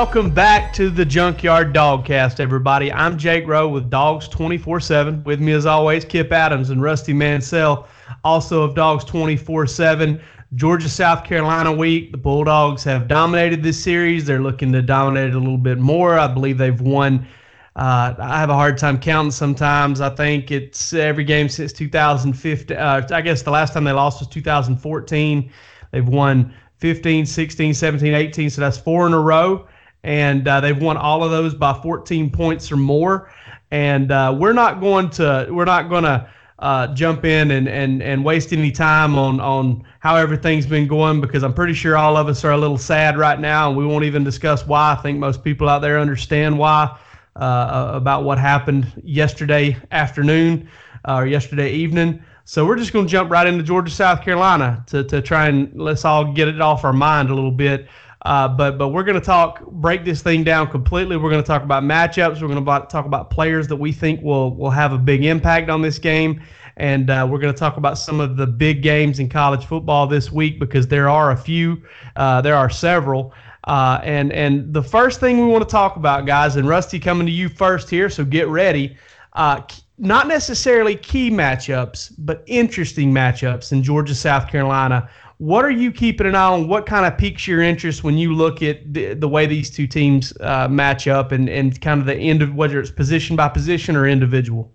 Welcome back to the Junkyard Dogcast, everybody. I'm Jake Rowe with Dogs 24 7. With me, as always, Kip Adams and Rusty Mansell, also of Dogs 24 7. Georgia South Carolina week. The Bulldogs have dominated this series. They're looking to dominate it a little bit more. I believe they've won. Uh, I have a hard time counting sometimes. I think it's every game since 2015. Uh, I guess the last time they lost was 2014. They've won 15, 16, 17, 18. So that's four in a row and uh, they've won all of those by 14 points or more. And uh, we're not going to we're not going to uh, jump in and, and, and waste any time on on how everything's been going because I'm pretty sure all of us are a little sad right now, and we won't even discuss why. I think most people out there understand why uh, about what happened yesterday afternoon uh, or yesterday evening. So we're just going to jump right into Georgia, South Carolina to, to try and let's all get it off our mind a little bit. Uh, but but we're going to talk break this thing down completely. We're going to talk about matchups. We're going to talk about players that we think will will have a big impact on this game, and uh, we're going to talk about some of the big games in college football this week because there are a few, uh, there are several. Uh, and and the first thing we want to talk about, guys, and Rusty coming to you first here, so get ready. Uh, not necessarily key matchups, but interesting matchups in Georgia, South Carolina what are you keeping an eye on? What kind of piques your interest when you look at the, the way these two teams uh, match up and, and kind of the end of whether it's position by position or individual?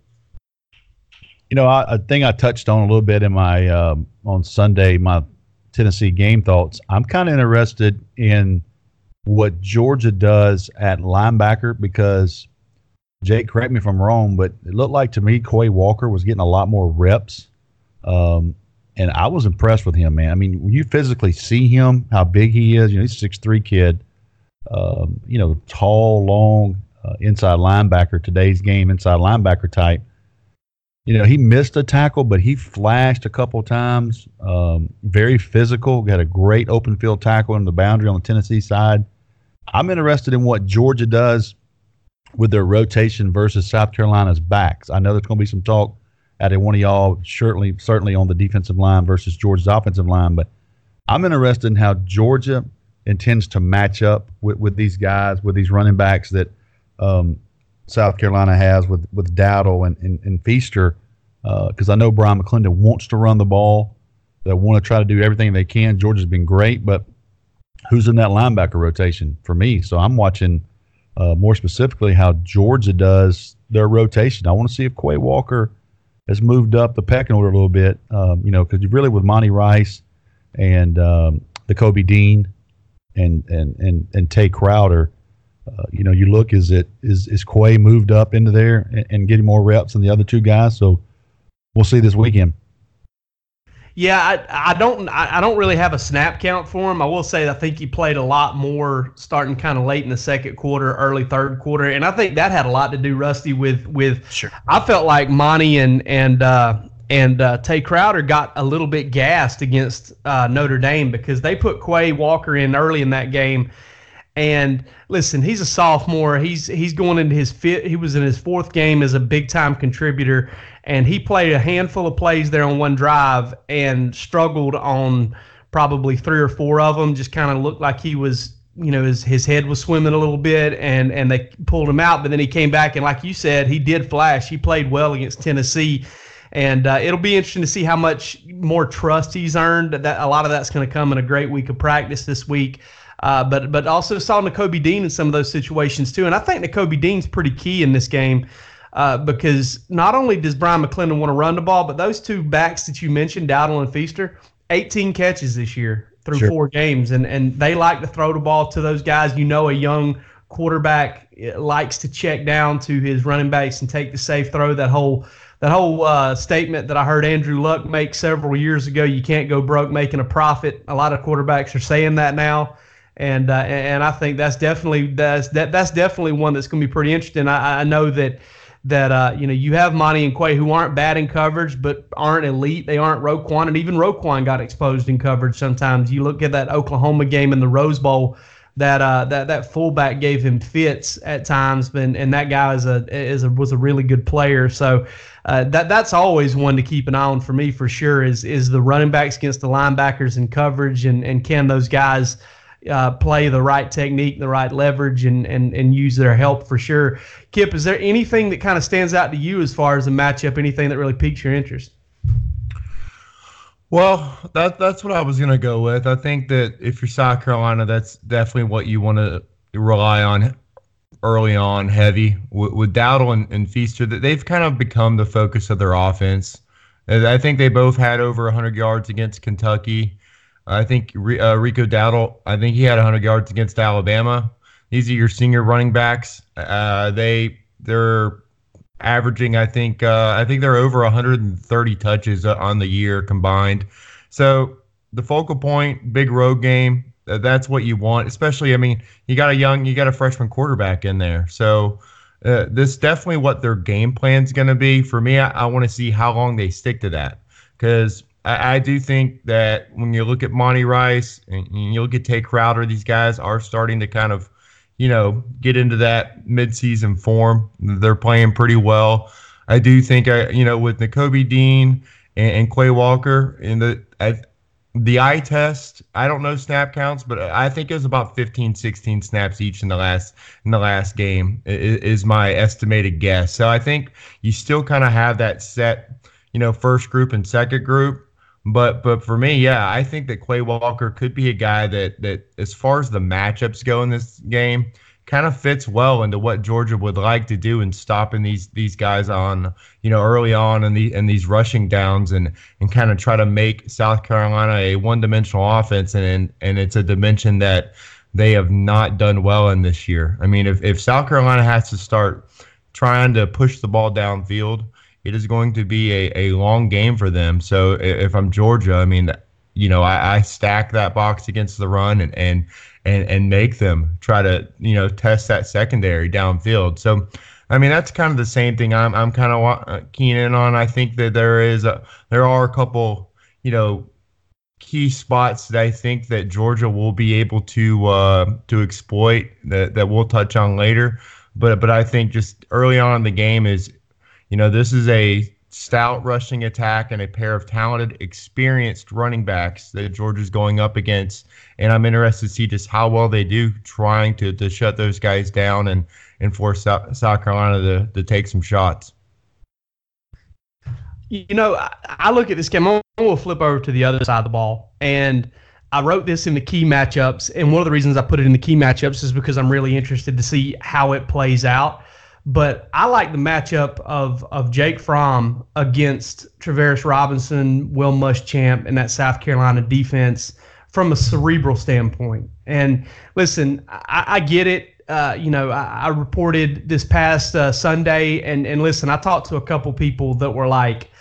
You know, I, I think I touched on a little bit in my uh, on Sunday my Tennessee game thoughts. I'm kind of interested in what Georgia does at linebacker because Jake, correct me if I'm wrong, but it looked like to me Quay Walker was getting a lot more reps. Um, and I was impressed with him, man. I mean, when you physically see him, how big he is, you know, he's six three kid, um, you know, tall, long, uh, inside linebacker. Today's game, inside linebacker type. You know, he missed a tackle, but he flashed a couple times. Um, very physical. Got a great open field tackle in the boundary on the Tennessee side. I'm interested in what Georgia does with their rotation versus South Carolina's backs. I know there's going to be some talk at one of y'all certainly certainly on the defensive line versus Georgia's offensive line. But I'm interested in how Georgia intends to match up with, with these guys, with these running backs that um, South Carolina has with with Dowdle and, and, and Feaster. Because uh, I know Bryan McClendon wants to run the ball. They want to try to do everything they can. Georgia's been great, but who's in that linebacker rotation for me? So I'm watching uh, more specifically how Georgia does their rotation. I want to see if Quay Walker – has moved up the pecking order a little bit. Um, you know, because you really with Monty Rice and um, the Kobe Dean and and and and Tae Crowder, uh, you know, you look is it is is Quay moved up into there and, and getting more reps than the other two guys. So we'll see this weekend. Yeah, I, I don't I, I don't really have a snap count for him. I will say I think he played a lot more starting kind of late in the second quarter, early third quarter, and I think that had a lot to do, Rusty, with with. Sure. I felt like Monty and and uh, and uh, Tae Crowder got a little bit gassed against uh, Notre Dame because they put Quay Walker in early in that game. And listen, he's a sophomore. He's he's going into his fifth. He was in his fourth game as a big time contributor, and he played a handful of plays there on one drive and struggled on probably three or four of them. Just kind of looked like he was, you know, his his head was swimming a little bit, and and they pulled him out. But then he came back, and like you said, he did flash. He played well against Tennessee. And uh, it'll be interesting to see how much more trust he's earned. That a lot of that's going to come in a great week of practice this week. Uh, but but also saw Nakobe Dean in some of those situations too. And I think Nakobe Dean's pretty key in this game uh, because not only does Bryan McClendon want to run the ball, but those two backs that you mentioned, Dowdle and Feaster, 18 catches this year through sure. four games, and and they like to throw the ball to those guys. You know, a young quarterback eh, likes to check down to his running backs and take the safe throw. That whole that whole uh, statement that I heard Andrew Luck make several years ago, you can't go broke making a profit. A lot of quarterbacks are saying that now, and uh, and I think that's definitely that's that that's definitely one that's going to be pretty interesting. I, I know that that uh, you know you have Monty and Quay who aren't bad in coverage but aren't elite. They aren't Roquan, and even Roquan got exposed in coverage sometimes. You look at that Oklahoma game in the Rose Bowl that uh, that that fullback gave him fits at times, and and that guy is a is a was a really good player. So uh, that that's always one to keep an eye on for me for sure. Is is the running backs against the linebackers in coverage, and and can those guys uh, play the right technique, the right leverage, and and and use their help for sure. Kip, is there anything that kind of stands out to you as far as a matchup? Anything that really piques your interest? Well, that that's what I was gonna go with. I think that if you're South Carolina, that's definitely what you want to rely on early on, heavy with, with Dowdle and, and Feaster. That they've kind of become the focus of their offense. I think they both had over 100 yards against Kentucky. I think uh, Rico Dowdle. I think he had 100 yards against Alabama. These are your senior running backs. Uh, they they're averaging I think uh, I think they're over 130 touches uh, on the year combined. So the focal point, big road game. Uh, that's what you want, especially. I mean, you got a young, you got a freshman quarterback in there, so. Uh, this definitely what their game plan is going to be. For me, I, I want to see how long they stick to that because I, I, do think that when you look at Monty Rice and you look at Tae Crowder, these guys are starting to kind of you know, get into that midseason form. They're playing pretty well. I do think I, you know, with Nakobe Dean and, and Quay Walker in the I, the eye test, I don't know snap counts, but I think it was about 15, 16 snaps each in the last in the last game is, is my estimated guess. So I think you still kind of have that set, you know, first group and second group. But but for me, yeah, I think that Quay Walker could be a guy that that as far as the matchups go in this game, kind of fits well into what Georgia would like to do in stopping these these guys on you know early on in the in these rushing downs and and kind of try to make South Carolina a one dimensional offense and and it's a dimension that they have not done well in this year. I mean, if if South Carolina has to start trying to push the ball downfield it is going to be a, a long game for them. So if I'm Georgia, I mean, you know, I, I stack that box against the run and, and and and make them try to you know test that secondary downfield. So. I mean that's kind of the same thing I'm I'm kind of uh, keen in on. I think that there is a there are a couple you know key spots that I think that Georgia will be able to uh, to exploit that that we'll touch on later. But but I think just early on in the game is you know, this is a stout rushing attack and a pair of talented, experienced running backs that Georgia's going up against. And I'm interested to see just how well they do trying to, to shut those guys down and, and force South, Carolina to, to take some shots. You know, I, I look at this game. I'm going to flip over to the other side of the ball. And I wrote this in the key matchups. And one of the reasons I put it in the key matchups is because I'm really interested to see how it plays out. But I like the matchup of of Jake Fromm against Travaris Robinson, Will Muschamp, and that South Carolina defense from a cerebral standpoint. And listen, I, I get it. Uh, you know, I, I, reported this past uh, Sunday, and and listen, I talked to a couple people that were like,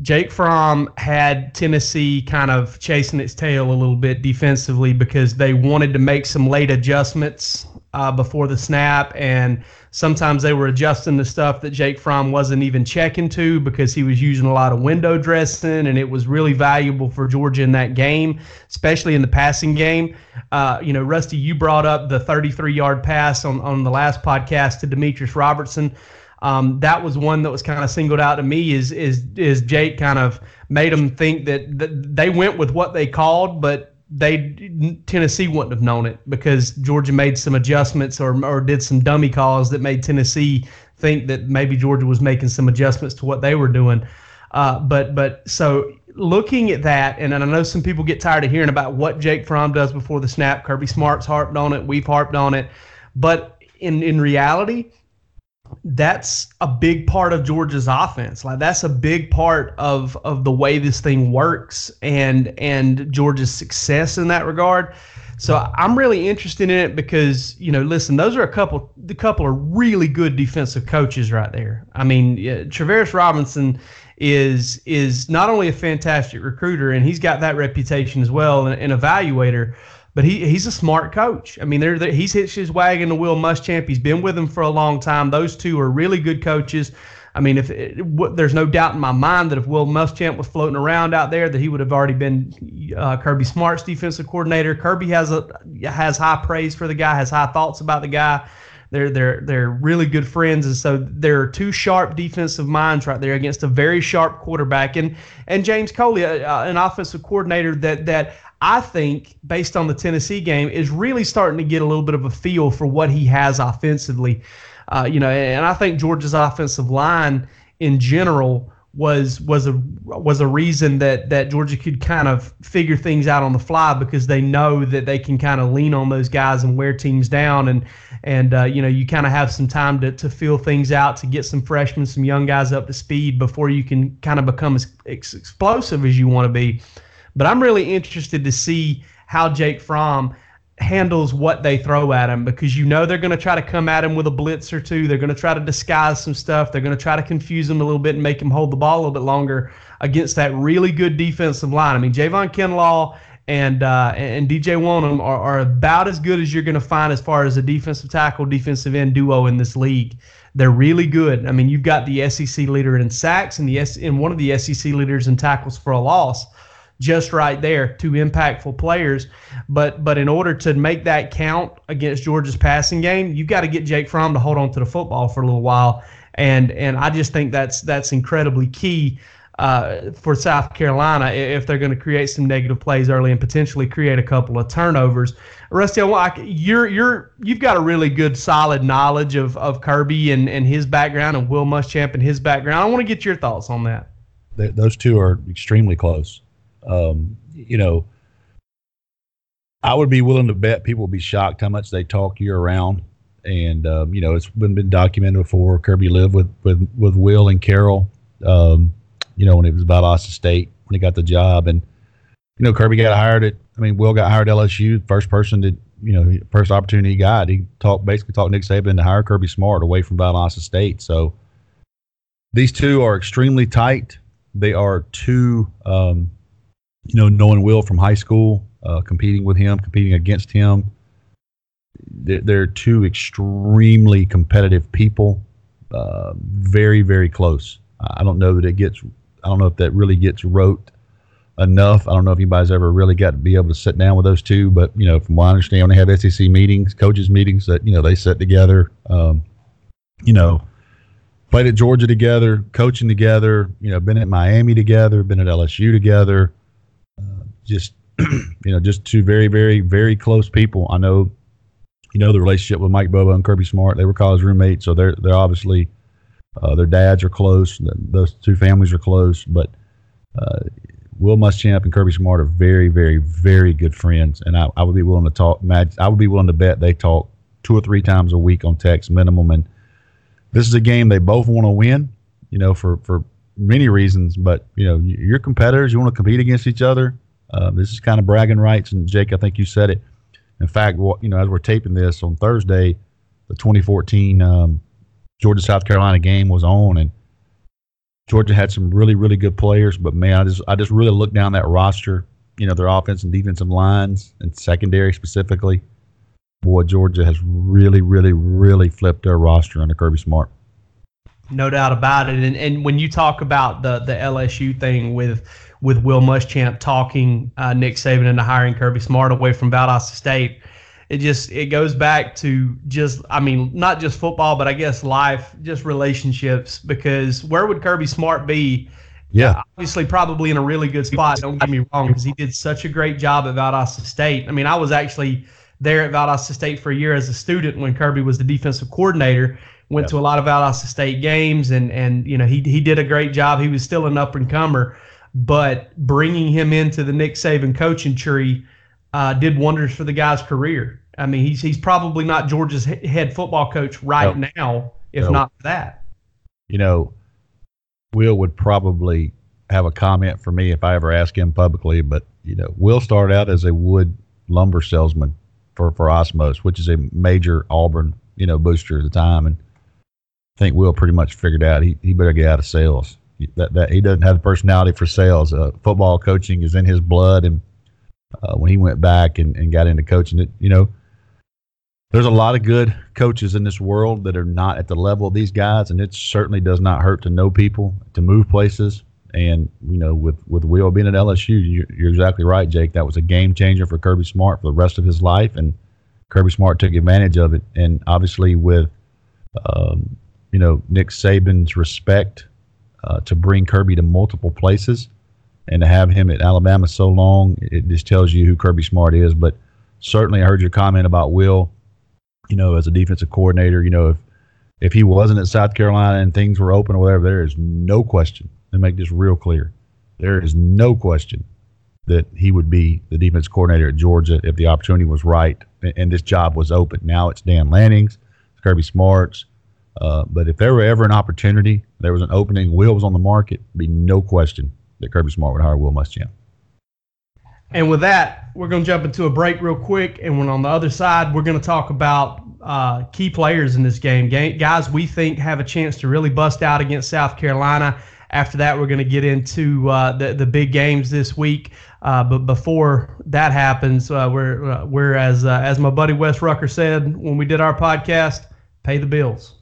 Jake Fromm had Tennessee kind of chasing its tail a little bit defensively because they wanted to make some late adjustments uh, before the snap, and sometimes they were adjusting the stuff that Jake Fromm wasn't even checking to because he was using a lot of window dressing, and it was really valuable for Georgia in that game, especially in the passing game. Uh, you know, Rusty, you brought up the 33-yard pass on on the last podcast to Demetrius Robertson. Um, that was one that was kind of singled out to me. Is is is Jake kind of made them think that, that they went with what they called, but they Tennessee wouldn't have known it because Georgia made some adjustments or or did some dummy calls that made Tennessee think that maybe Georgia was making some adjustments to what they were doing. Uh, but but so looking at that, and I know some people get tired of hearing about what Jake Fromm does before the snap. Kirby Smart's harped on it. We've harped on it. But in, in reality, that's a big part of Georgia's offense. Like that's a big part of of the way this thing works and and Georgia's success in that regard. So I'm really interested in it because you know, listen, those are a couple, the couple of really good defensive coaches right there. I mean, yeah, Robinson is is not only a fantastic recruiter and he's got that reputation as well, and an evaluator, but he he's a smart coach. I mean, they're, they're, he's hitched his wagon to Will Muschamp. He's been with him for a long time. Those two are really good coaches. I mean, if it, w- there's no doubt in my mind that if Will Muschamp was floating around out there, that he would have already been uh, Kirby Smart's defensive coordinator. Kirby has a has high praise for the guy, has high thoughts about the guy. They're they're they're really good friends, and so there are two sharp defensive minds right there against a very sharp quarterback, and and James Coley, uh, an offensive coordinator that that I think, based on the Tennessee game, is really starting to get a little bit of a feel for what he has offensively. Uh, you know, and I think Georgia's offensive line in general was was a was a reason that that Georgia could kind of figure things out on the fly because they know that they can kind of lean on those guys and wear teams down and and uh, you know you kind of have some time to to feel things out to get some freshmen some young guys up to speed before you can kind of become as explosive as you want to be but I'm really interested to see how Jake Fromm handles what they throw at him because you know they're going to try to come at him with a blitz or two. They're going to try to disguise some stuff. They're going to try to confuse him a little bit and make him hold the ball a little bit longer against that really good defensive line. I mean, Javon Kinlaw and uh, and DJ Wonnum are, are about as good as you're going to find as far as a defensive tackle, defensive end duo in this league. They're really good. I mean, you've got the SEC leader in sacks and the S- and one of the SEC leaders in tackles for a loss just right there, two impactful players. But but in order to make that count against Georgia's passing game, you've got to get Jake Fromm to hold on to the football for a little while. And and I just think that's that's incredibly key uh, for South Carolina if they're going to create some negative plays early and potentially create a couple of turnovers. Rusty, you're you're you've got a really good solid knowledge of, of Kirby and, and his background and Will Muschamp and his background. I want to get your thoughts on that. Those two are extremely close. Um, you know, I would be willing to bet people will be shocked how much they talk year round. And um, you know, it's been, been documented before. Kirby lived with with with Will and Carol. Um, you know, when it was about Austin State when he got the job, and you know, Kirby got hired at. I mean, Will got hired at LSU. First person to you know, first opportunity he got, he talked basically talked Nick Saban to hire Kirby Smart away from Valdosta State. So these two are extremely tight. They are two um, you know, knowing Will from high school, uh, competing with him, competing against him. They're, they're two extremely competitive people, uh, very, very close. I don't know that it gets, I don't know if that really gets wrote enough. I don't know if anybody's ever really got to be able to sit down with those two, but, you know, from what I understand, they have SEC meetings, coaches meetings that, you know, they sit together, um, you know, played at Georgia together, coaching together, you know, been at Miami together, been at LSU together just you know just two very very very close people. I know you know the relationship with Mike Bobo and Kirby Smart. They were college roommates, so they're they're obviously uh, their dads are close. Those two families are close, but uh, Will Muschamp and Kirby Smart are very very very good friends, and I, I would be willing to talk. I would be willing to bet they talk two or three times a week on text minimum. And this is a game they both want to win. You know, for for many reasons, but you know, you're competitors. You want to compete against each other. Uh, this is kind of bragging rights, and Jake, I think you said it. In fact, you know, as we're taping this on Thursday, the 2014 um, Georgia South Carolina game was on, and Georgia had some really really good players. But man, I just I just really looked down that roster. You know, their offense and defensive lines and secondary specifically. Boy, Georgia has really really really flipped their roster under Kirby Smart. No doubt about it. And and when you talk about the the LSU thing with with Will Muschamp talking uh, Nick Saban into hiring Kirby Smart away from Valdosta State. It just it goes back to just I mean not just football but I guess life just relationships because where would Kirby Smart be? Yeah, obviously probably in a really good spot. Don't get me wrong because he did such a great job at Valdosta State. I mean I was actually there at Valdosta State for a year as a student when Kirby was the defensive coordinator. Went yep. to a lot of Valdosta State games and and you know he he did a great job. He was still an up and comer but bringing him into the Nick Saban coaching tree uh, did wonders for the guy's career. I mean, he's he's probably not Georgia's head football coach right nope. now, if nope. not for that. You know, Will would probably have a comment for me if I ever ask him publicly, but you know, Will started out as a wood lumber salesman for for Osmose, which is a major Auburn you know booster at the time, and I think Will pretty much figured out he, he better get out of sales. That, that he doesn't have the personality for sales. Uh, football coaching is in his blood, and uh, when he went back and, and got into coaching, it you know there's a lot of good coaches in this world that are not at the level of these guys, and it certainly does not hurt to know people, to move places. And you know, with with Will being at LSU, you're, you're exactly right, Jake. That was a game changer for Kirby Smart for the rest of his life, and Kirby Smart took advantage of it. And obviously, with um, you know Nick Saban's respect uh, to bring Kirby to multiple places, and to have him at Alabama so long, it just tells you who Kirby Smart is. But certainly, I heard your comment about Will you know, as a defensive coordinator, you know, if if he wasn't at South Carolina and things were open or whatever, there is no question. To make this real clear, there is no question that he would be the defense coordinator at Georgia if the opportunity was right and, and this job was open. Now it's Dan Lanning's, Kirby Smart's. Uh, but if there were ever an opportunity, there was an opening, Will was on the market, be no question that Kirby Smart would hire Will Muschamp. And with that, we're going to jump into a break real quick. And when on the other side, we're going to talk about uh, key players in this game. Guys we think have a chance to really bust out against South Carolina. After that, we're going to get into uh, the, the big games this week. Uh, but before that happens, uh, we're, uh, we're as, as my buddy Wes Rucker said when we did our podcast, pay the bills.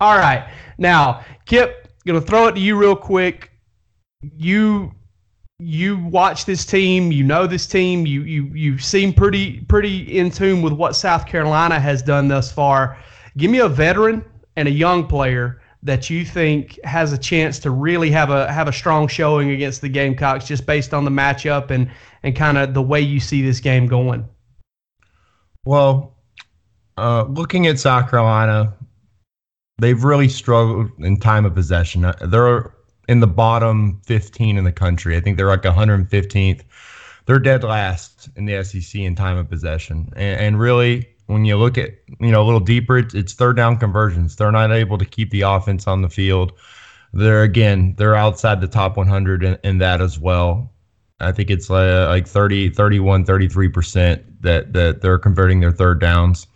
All right. Now, Kip, gonna throw it to you real quick. You you watch this team, you know this team, you you you seem pretty pretty in tune with what South Carolina has done thus far. Give me a veteran and a young player that you think has a chance to really have a have a strong showing against the Gamecocks just based on the matchup and and kind of the way you see this game going. Well, uh, looking at South Carolina, they've really struggled in time of possession. Uh, they're in the bottom 15 in the country. I think they're like 115th. They're dead last in the SEC in time of possession. And, and really, when you look at you know a little deeper, it's, it's third down conversions. They're not able to keep the offense on the field. They're again, they're outside the top 100 in, in that as well. I think it's uh, like 30, 31, 33% that, that they're converting their third downs.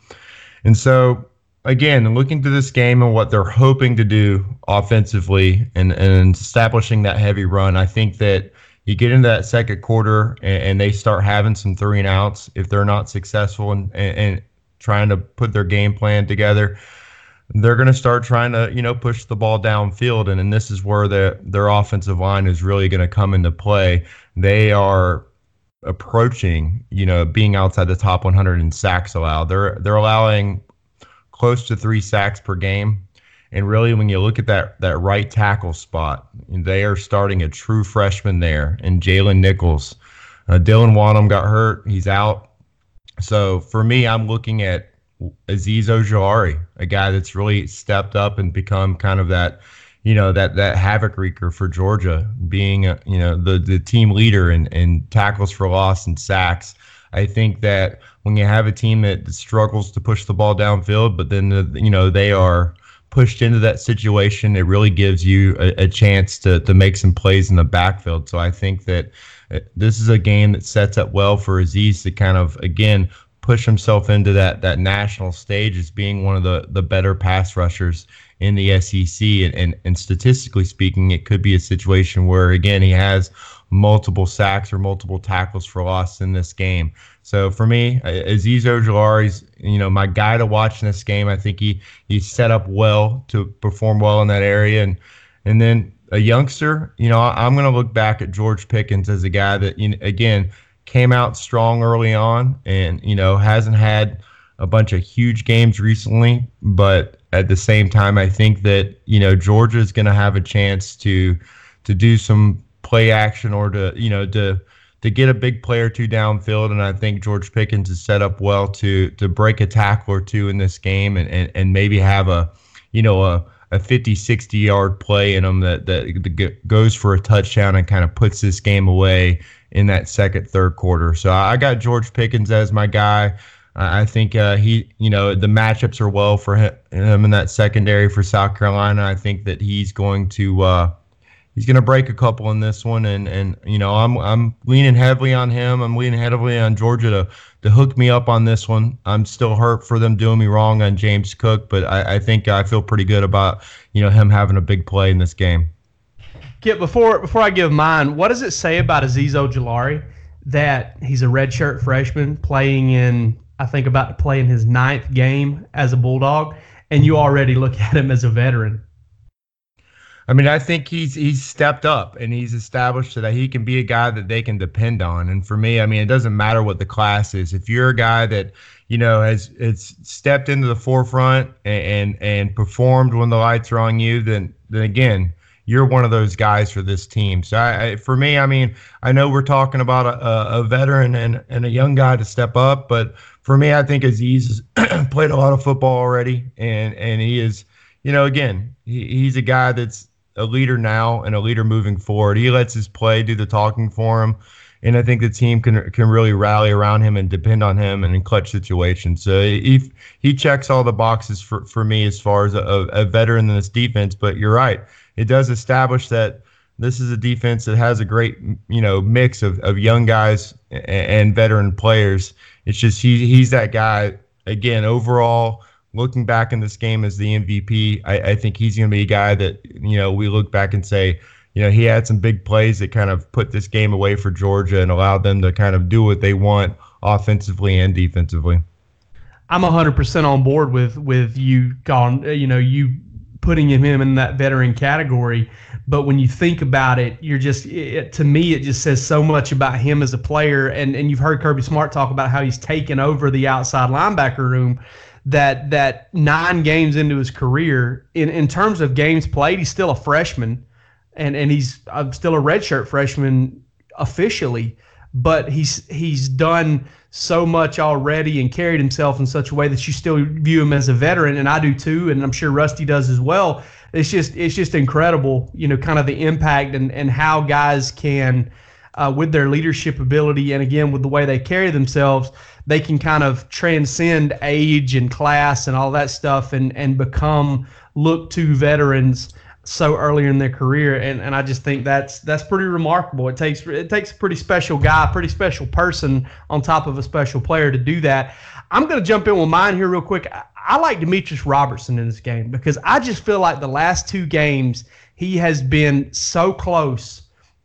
And so again, looking to this game and what they're hoping to do offensively and, and establishing that heavy run, I think that you get into that second quarter and, and they start having some three and outs if they're not successful and, and, and trying to put their game plan together. They're going to start trying to, you know, push the ball downfield, and, and this is where the, their offensive line is really going to come into play. They are approaching, you know, being outside the top 100 in sacks allowed. They're they're allowing close to three sacks per game. And really, when you look at that that right tackle spot, they are starting a true freshman there, and Jaylen Nichols. Uh, Dylan Wonnum got hurt; he's out. So for me, I'm looking at Azeez Ojulari, a guy that's really stepped up and become kind of that, you know, that that havoc wreaker for Georgia, being a, you know the the team leader in, in tackles for loss and sacks. I think that when you have a team that struggles to push the ball downfield, but then the, you know they are pushed into that situation, it really gives you a, a, chance to to make some plays in the backfield. So I think that uh, this is a game that sets up well for Azeez to kind of again push himself into that that national stage as being one of the the better pass rushers in the SEC. And, and, and statistically speaking, it could be a situation where again he has multiple sacks or multiple tackles for loss in this game. So for me, uh, Azeez Ojulari's you know my guy to watch in this game. I think he he set up well to perform well in that area, and and then a youngster, you know, I'm going to look back at George Pickens as a guy that you know, again came out strong early on, and you know hasn't had a bunch of huge games recently, but at the same time, I think that you know Georgia is going to have a chance to to do some play action or to you know to to get a big player two downfield, and I think George Pickens is set up well to to break a tackle or two in this game, and and, and maybe have a you know a a 50 60 yard play in them that, that, goes for a touchdown and kind of puts this game away in that second third quarter. So i got george pickens as my guy. I think uh, he, you know, the matchups are well for him in that secondary for South Carolina. I think that he's going to uh, he's going to break a couple in this one, and and you know, I'm I'm leaning heavily on him. I'm leaning heavily on Georgia to to hook me up on this one. I'm still hurt for them doing me wrong on James Cook, but I, I think I feel pretty good about you know him having a big play in this game. Get before before I give mine, what does it say about Azeez Ojulari that he's a redshirt freshman playing in I think, about to play in his ninth game as a Bulldog, and you already look at him as a veteran. I mean, I think he's he's stepped up and he's established so that he can be a guy that they can depend on. And for me, I mean, it doesn't matter what the class is. If you're a guy that you know has has stepped into the forefront and and, and performed when the lights are on you, then then again, you're one of those guys for this team. So I, I, for me, I mean, I know we're talking about a, a veteran and, and a young guy to step up, but for me, I think Azeez has played a lot of football already, and and he is, you know, again, he, he's a guy that's a leader now and a leader moving forward. He lets his play do the talking for him, and I think the team can can really rally around him and depend on him and in clutch situations. So he he checks all the boxes for for me as far as a, a veteran in this defense. But you're right, it does establish that this is a defense that has a great you know mix of, of young guys and, and veteran players it's just he he's that guy again. Overall, looking back in this game as the MVP, I, I think he's going to be a guy that you know we look back and say, you know, he had some big plays that kind of put this game away for Georgia and allowed them to kind of do what they want offensively and defensively. I'm 100% on board with with you gone, you know, you putting him in that veteran category. But when you think about it, you're just it, to me it just says so much about him as a player. And and you've heard Kirby Smart talk about how he's taken over the outside linebacker room. That that nine games into his career, in in terms of games played, he's still a freshman, and and he's I'm still a redshirt freshman officially but he's he's done so much already and carried himself in such a way that you still view him as a veteran and I do too and I'm sure Rusty does as well. It's just it's just incredible you know kind of the impact and and how guys can uh, with their leadership ability and again with the way they carry themselves they can kind of transcend age and class and all that stuff and and become look to veterans so early in their career and, and I just think that's that's pretty remarkable. It takes it takes a pretty special guy, pretty special person on top of a special player to do that. I'm going to jump in with mine here real quick. I, I like Demetrius Robertson in this game because I just feel like the last two games he has been so close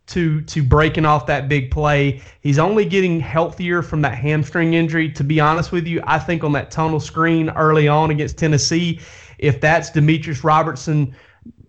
to to breaking off that big play. He's only getting healthier from that hamstring injury. To be honest with you, I think on that tunnel screen early on against Tennessee, if that's Demetrius Robertson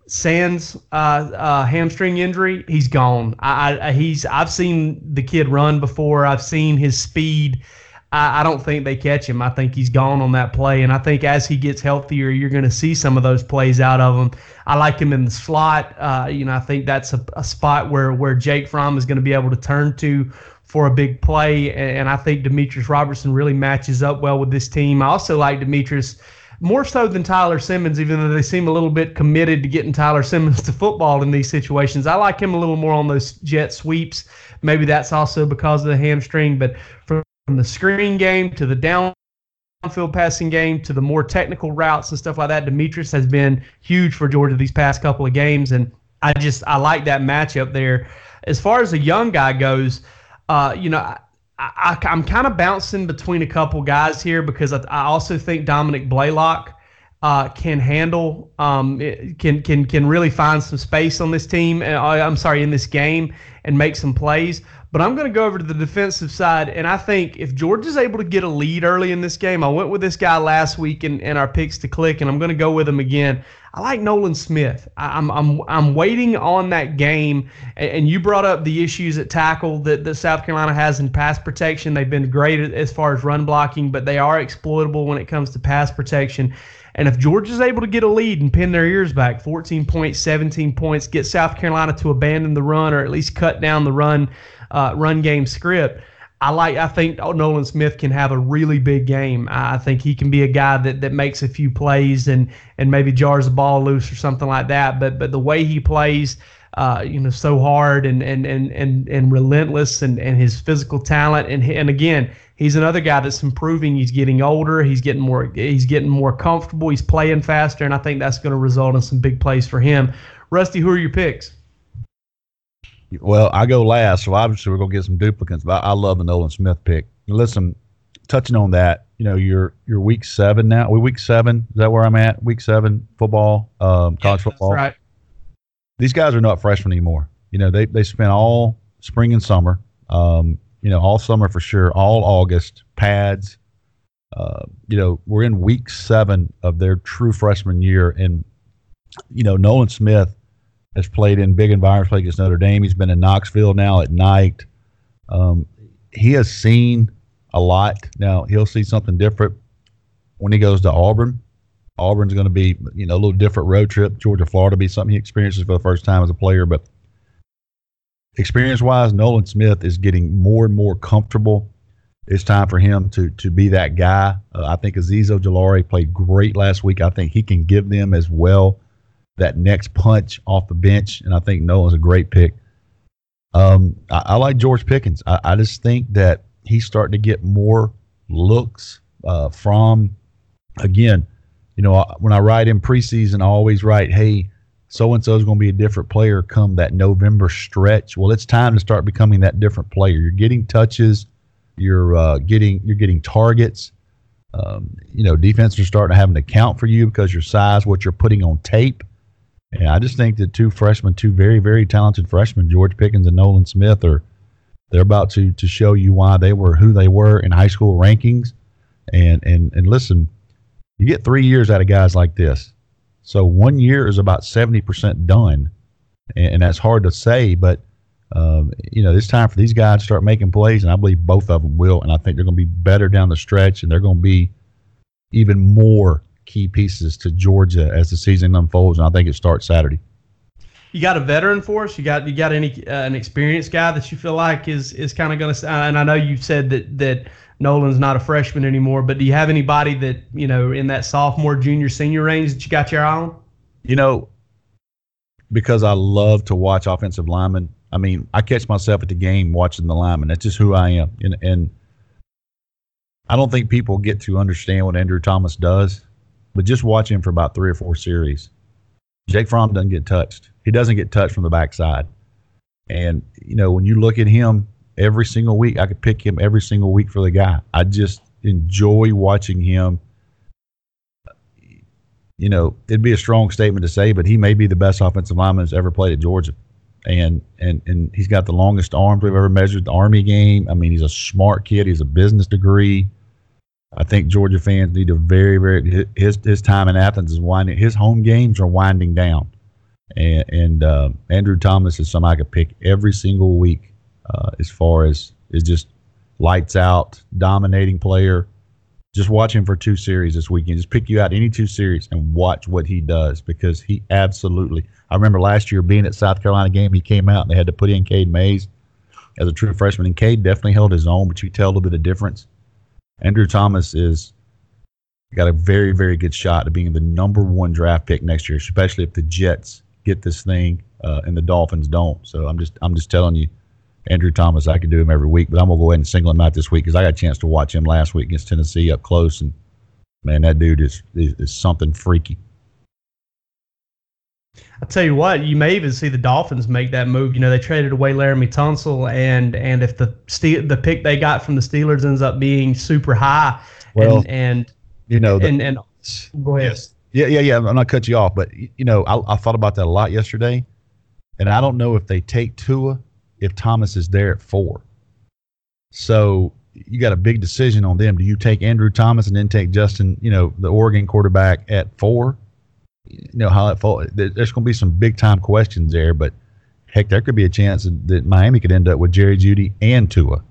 Sans uh, uh, hamstring injury, he's gone. I, I, he's I've seen the kid run before. I've seen his speed. I, I, don't think they catch him. I think he's gone on that play, and I think as he gets healthier, you're going to see some of those plays out of him. I like him in the slot. Uh, you know, I think that's a, a spot where where Jake Fromm is going to be able to turn to for a big play, and, I think Demetrius Robertson really matches up well with this team. I also like Demetrius more so than Tyler Simmons, even though they seem a little bit committed to getting Tyler Simmons to football in these situations. I like him a little more on those jet sweeps. Maybe that's also because of the hamstring, but from the screen game to the downfield passing game to the more technical routes and stuff like that, Demetrius has been huge for Georgia these past couple of games, and I just I like that matchup there. As far as a young guy goes, uh, you know. I, am kind of bouncing between a couple guys here because I, I also think Dominick Blaylock uh, can handle, um, can can can really find some space on this team. Uh, I'm sorry, in this game, and make some plays. But I'm going to go over to the defensive side, and I think if Georgia's able to get a lead early in this game, I went with this guy last week in, in our picks to click, and I'm going to go with him again. I like Nolan Smith. I'm I'm I'm waiting on that game. And you brought up the issues at tackle that, that South Carolina has in pass protection. They've been great as far as run blocking, but they are exploitable when it comes to pass protection. And if Georgia's able to get a lead and pin their ears back, 14 points, 17 points, get South Carolina to abandon the run or at least cut down the run uh, run game script. I like. I think Nolan Smith can have a really big game. I think he can be a guy that, that makes a few plays and and maybe jars the ball loose or something like that. But but the way he plays, uh, you know, so hard and and and and, and relentless and, and his physical talent and and again, he's another guy that's improving. He's getting older. He's getting more. He's getting more comfortable. He's playing faster, and I think that's going to result in some big plays for him. Rusty, who are your picks? Well, I go last, so obviously we're gonna get some duplicates. But I love the Nolan Smith pick. Listen, touching on that, you know, you're you're week seven now. We week seven. Is that where I'm at? Week seven football, um, college yeah, football. right. These guys are not freshmen anymore. You know, they they spent all spring and summer. Um, you know, all summer for sure, all August pads. Uh, you know, we're in week seven of their true freshman year, and you know, Nolan Smith has played in big environments, played against Notre Dame. He's been in Knoxville now at night. Um, he has seen a lot. Now he'll see something different when he goes to Auburn. Auburn's going to be, you know, a little different road trip. Georgia, Florida, be something he experiences for the first time as a player. But experience-wise, Nolan Smith is getting more and more comfortable. It's time for him to to be that guy. Uh, I think Azeez Ojulari played great last week. I think he can give them as well that next punch off the bench, and I think Nolan's a great pick. Um, I, I, like George Pickens. I, I, just think that he's starting to get more looks uh, from, again, you know, when I write in preseason, I always write, hey, so and so is going to be a different player come that November stretch. Well, it's time to start becoming that different player. You're getting touches, you're uh, getting you're getting targets. Um, you know, defenses are starting to have an account for you because your size, what you're putting on tape. And I just think that two freshmen, two very, very talented freshmen, George Pickens and Nolan Smith, are they're about to to show you why they were who they were in high school rankings. And and and listen, you get three years out of guys like this. So one year is about seventy percent done, and, and, that's hard to say, but um, you know it's time for these guys to start making plays, and I believe both of them will. And I think they're going to be better down the stretch, and they're going to be even more key pieces to Georgia as the season unfolds, and I think it starts Saturday. You got a veteran for us? You got you got any uh, an experienced guy that you feel like is is kind of going to? And I know you've said that that Nolan's not a freshman anymore, but do you have anybody that you know in that sophomore, junior, senior range that you got your eye on? You know, because I love to watch offensive linemen. I mean, I catch myself at the game watching the linemen. That's just who I am, and and I don't think people get to understand what Andrew Thomas does but just watch him for about three or four series. Jake Fromm doesn't get touched. He doesn't get touched from the backside. And, you know, when you look at him every single week, I could pick him every single week for the guy. I just enjoy watching him. You know, it'd be a strong statement to say, but he may be the best offensive lineman that's ever played at Georgia. And and and he's got the longest arms we've ever measured. The Army game. I mean, he's a smart kid. He's a business degree. I think Georgia fans need to very, very his his time in Athens is winding. His home games are winding down, and, and uh, Andrew Thomas is somebody I could pick every single week uh, as far as is just lights out, dominating player. Just watch him for two series this weekend. Just pick you out any two series and watch what he does because he absolutely. I remember last year being at South Carolina game, he came out and they had to put in Cade Mays as a true freshman, and Cade definitely held his own, but you tell a little bit of difference Andrew Thomas is got a very, very good shot of being the number one draft pick next year, especially if the Jets get this thing uh, and the Dolphins don't. So I'm just, I'm just telling you, Andrew Thomas, I can do him every week, but I'm gonna go ahead and single him out this week because I got a chance to watch him last week against Tennessee up close, and man, that dude is is, is something freaky. I tell you what, you may even see the Dolphins make that move. You know, they traded away Laremy Tunsil, and and if the Ste- the pick they got from the Steelers ends up being super high, well, and, and you know, the, and and go ahead. Yes. Yeah, yeah, yeah. I'm not cut you off, but you know, I, I thought about that a lot yesterday, and I don't know if they take Tua if Thomas is there at four. So you got a big decision on them. Do you take Andrew Thomas and then take Justin, you know, the Oregon quarterback at four? You know how that fall. There's going to be some big time questions there, but heck, there could be a chance that Miami could end up with Jerry Jeudy and Tua.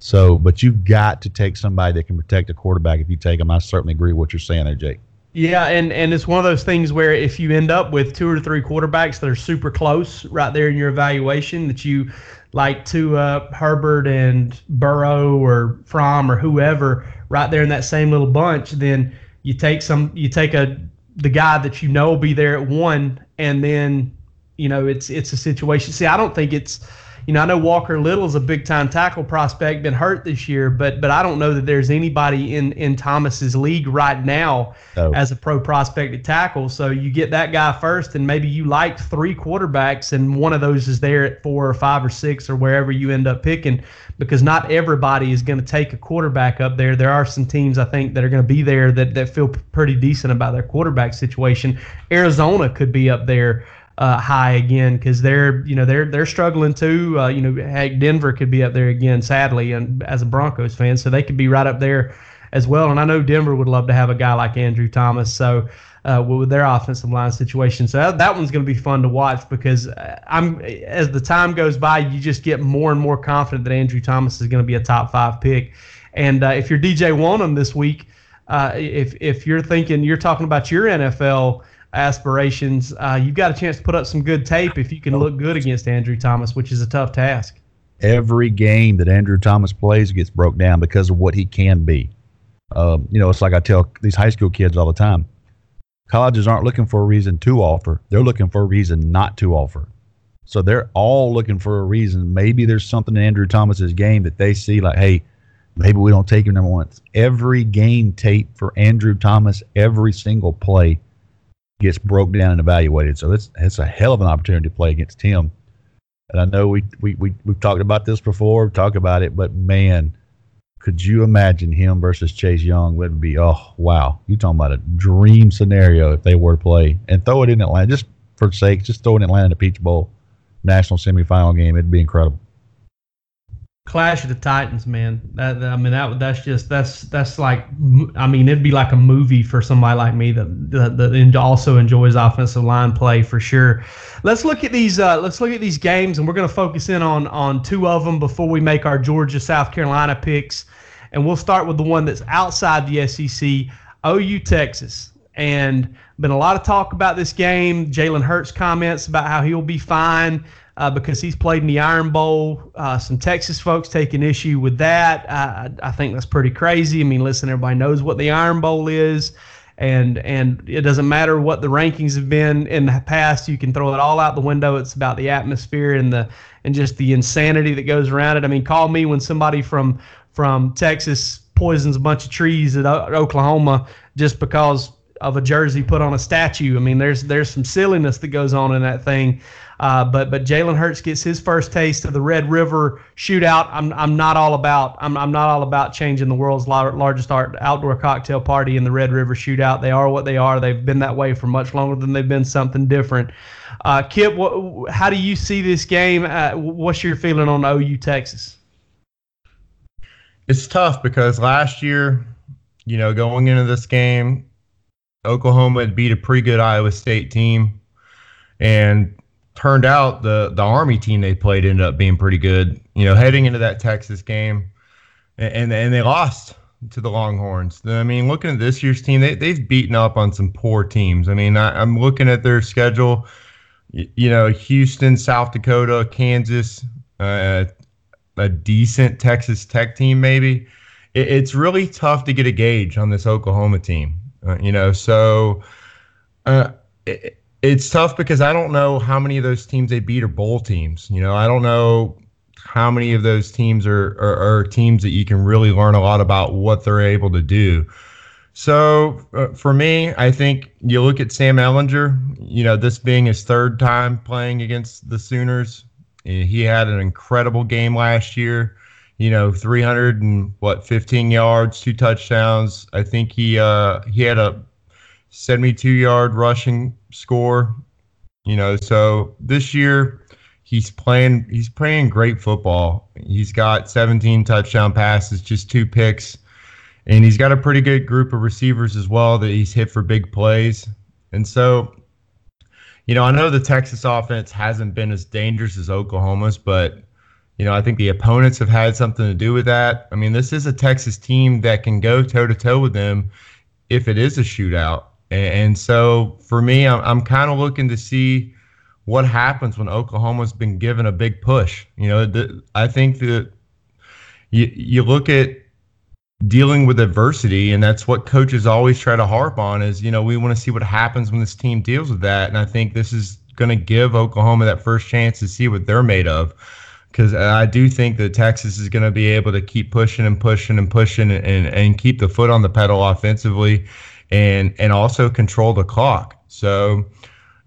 So, but you've got to take somebody that can protect a quarterback if you take them. I certainly agree with what you're saying there, Jake. Yeah, and, and it's one of those things where if you end up with two or three quarterbacks that are super close right there in your evaluation, that you like to uh, Herbert and Burrow or Fromm or whoever right there in that same little bunch, then you take some you take a the guy that you know will be there at one, and then you know it's it's a situation. See, I don't think it's you know, I know Walker Little is a big time tackle prospect, been hurt this year, but but I don't know that there's anybody in in Thomas's league right now oh. as a pro prospect at tackle. So you get that guy first, and maybe you like three quarterbacks, and one of those is there at four or five or six or wherever you end up picking, because not everybody is going to take a quarterback up there. There are some teams I think that are going to be there that that feel pretty decent about their quarterback situation. Arizona could be up there uh, high again because they're you know they're they're struggling too. Uh, you know, heck, Denver could be up there again, sadly, and as a Broncos fan, so they could be right up there as well. And I know Denver would love to have a guy like Andrew Thomas. So. Uh, with their offensive line situation, so that, that one's going to be fun to watch because uh, I'm as the time goes by, you just get more and more confident that Andrew Thomas is going to be a top five pick. And uh, if you're DJ Wonnum this week, uh, if if you're thinking you're talking about your NFL aspirations, uh, you've got a chance to put up some good tape if you can look good against Andrew Thomas, which is a tough task. Every game that Andrew Thomas plays gets broke down because of what he can be. Um, you know, it's like I tell these high school kids all the time colleges aren't looking for a reason to offer, they're looking for a reason not to offer. So they're all looking for a reason. Maybe there's something in Andrew Thomas's game that they see, like, hey, maybe we don't take him number one. Every game tape for Andrew Thomas, every single play gets broke down and evaluated. So it's it's a hell of an opportunity to play against him. And I know we we, we we've talked about this before, talked about it, but man, could you imagine him versus Chase Young? Would be oh wow, you talking about a dream scenario if they were to play and throw it in Atlanta just for sake, just throw it in Atlanta Peach Bowl national semifinal game. It'd be incredible. Clash of the Titans, man. That, I mean, that that's just that's that's like, I mean, it'd be like a movie for somebody like me that that, that also enjoys offensive line play for sure. Let's look at these. Uh, let's look at these games, and we're going to focus in on on two of them before we make our Georgia South Carolina picks, and we'll start with the one that's outside the SEC, OU Texas, and been a lot of talk about this game. Jalen Hurts comments about how he'll be fine uh, because he's played in the Iron Bowl. Uh, some Texas folks taking issue with that. I, I think that's pretty crazy. I mean, listen, everybody knows what the Iron Bowl is, and and it doesn't matter what the rankings have been in the past. You can throw it all out the window. It's about the atmosphere and the and just the insanity that goes around it. I mean, call me when somebody from from Texas poisons a bunch of trees at Oklahoma just because of a jersey put on a statue. I mean, there's there's some silliness that goes on in that thing. Uh, but but Jalen Hurts gets his first taste of the Red River Shootout. I'm I'm not all about I'm I'm not all about changing the world's largest art, outdoor cocktail party in the Red River Shootout. They are what they are. They've been that way for much longer than they've been something different. Uh, Kip, what, how do you see this game? Uh, what's your feeling on OU Texas? It's tough because last year, you know, going into this game, Oklahoma had beat a pretty good Iowa State team, and turned out the the Army team they played ended up being pretty good. You know, heading into that Texas game, and and they lost to the Longhorns. I mean, looking at this year's team, they they've beaten up on some poor teams. I mean, I, am looking at their schedule. You, know, Houston, South Dakota, Kansas, uh, a decent Texas Tech team, maybe. It, it's really tough to get a gauge on this Oklahoma team. Uh, you know, so. Uh, it, it's tough because I don't know how many of those teams they beat are bowl teams. You know, I don't know how many of those teams are, are, are teams that you can really learn a lot about what they're able to do. So uh, for me, I think you look at Sam Ehlinger, You know, this being his third time playing against the Sooners, eh, he had an incredible game last year. You know, 300 and what, 15 yards, two touchdowns. I think he uh, he had a 72 yard rushing score. You know, so this year he's playing he's playing great football. He's got 17 touchdown passes, just two picks, and he's got a pretty good group of receivers as well that he's hit for big plays. And so, you know, I know the Texas offense hasn't been as dangerous as Oklahoma's, but you know, I think the opponents have had something to do with that. I mean, this is a Texas team that can go toe to toe with them if it is a shootout. And so for me, I'm, I'm kind of looking to see what happens when Oklahoma's been given a big push. You know, the, I think that you you look at dealing with adversity, and that's what coaches always try to harp on. Is you know we want to see what happens when this team deals with that, and I think this is going to give Oklahoma that first chance to see what they're made of. Because I do think that Texas is going to be able to keep pushing and pushing and pushing and, and, and keep the foot on the pedal offensively and and also control the clock. So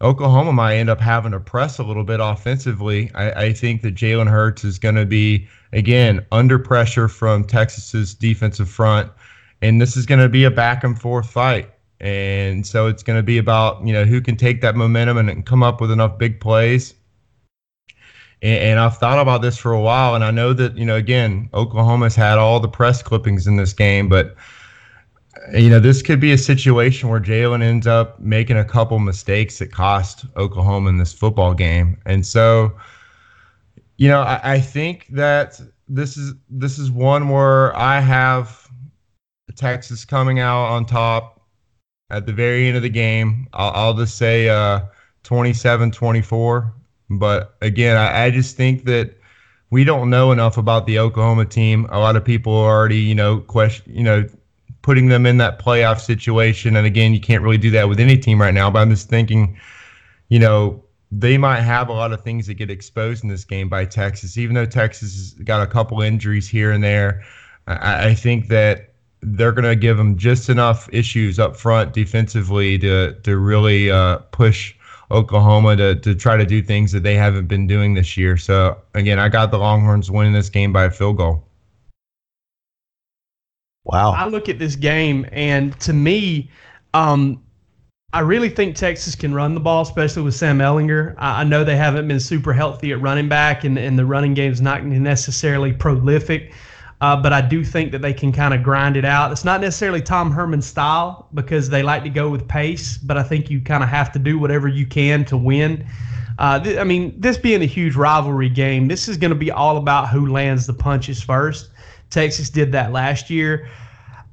Oklahoma might end up having to press a little bit offensively. I, I think that Jalen Hurts is going to be, again, under pressure from Texas's defensive front. And this is going to be a back and forth fight. And so it's going to be about, you know, who can take that momentum and come up with enough big plays. And, and I've thought about this for a while. And I know that, you know, again, Oklahoma's had all the press clippings in this game, but you know, this could be a situation where Jalen ends up making a couple mistakes that cost Oklahoma in this football game. And so, you know, I, I think that this is this is one where I have Texas coming out on top at the very end of the game. I'll, I'll just say uh, 27-24. But again, I, I just think that we don't know enough about the Oklahoma team. A lot of people are already, you know, question, you know, putting them in that playoff situation. And again, you can't really do that with any team right now. But I'm just thinking, you know, they might have a lot of things that get exposed in this game by Texas, even though Texas has got a couple injuries here and there. I, I think that they're going to give them just enough issues up front defensively to to really uh, push Oklahoma to to try to do things that they haven't been doing this year. So again, I got the Longhorns winning this game by a field goal. Wow. I look at this game, and to me, um, I really think Texas can run the ball, especially with Sam Ehlinger. I, I know they haven't been super healthy at running back, and, and the running game is not necessarily prolific. Uh, but I do think that they can kind of grind it out. It's not necessarily Tom Herman's style because they like to go with pace, but I think you kind of have to do whatever you can to win. Uh, th- I mean, this being a huge rivalry game, this is going to be all about who lands the punches first. Texas did that last year.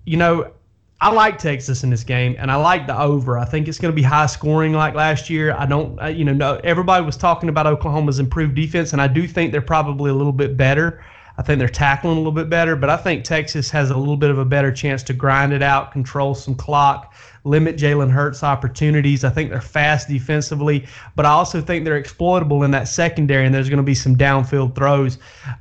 You know, I like Texas in this game, and I like the over. I think it's going to be high scoring like last year. I don't, you know, no, everybody was talking about Oklahoma's improved defense, and I do think they're probably a little bit better. I think they're tackling a little bit better, but I think Texas has a little bit of a better chance to grind it out, control some clock, limit Jalen Hurts' opportunities. I think they're fast defensively, but I also think they're exploitable in that secondary, and there's going to be some downfield throws.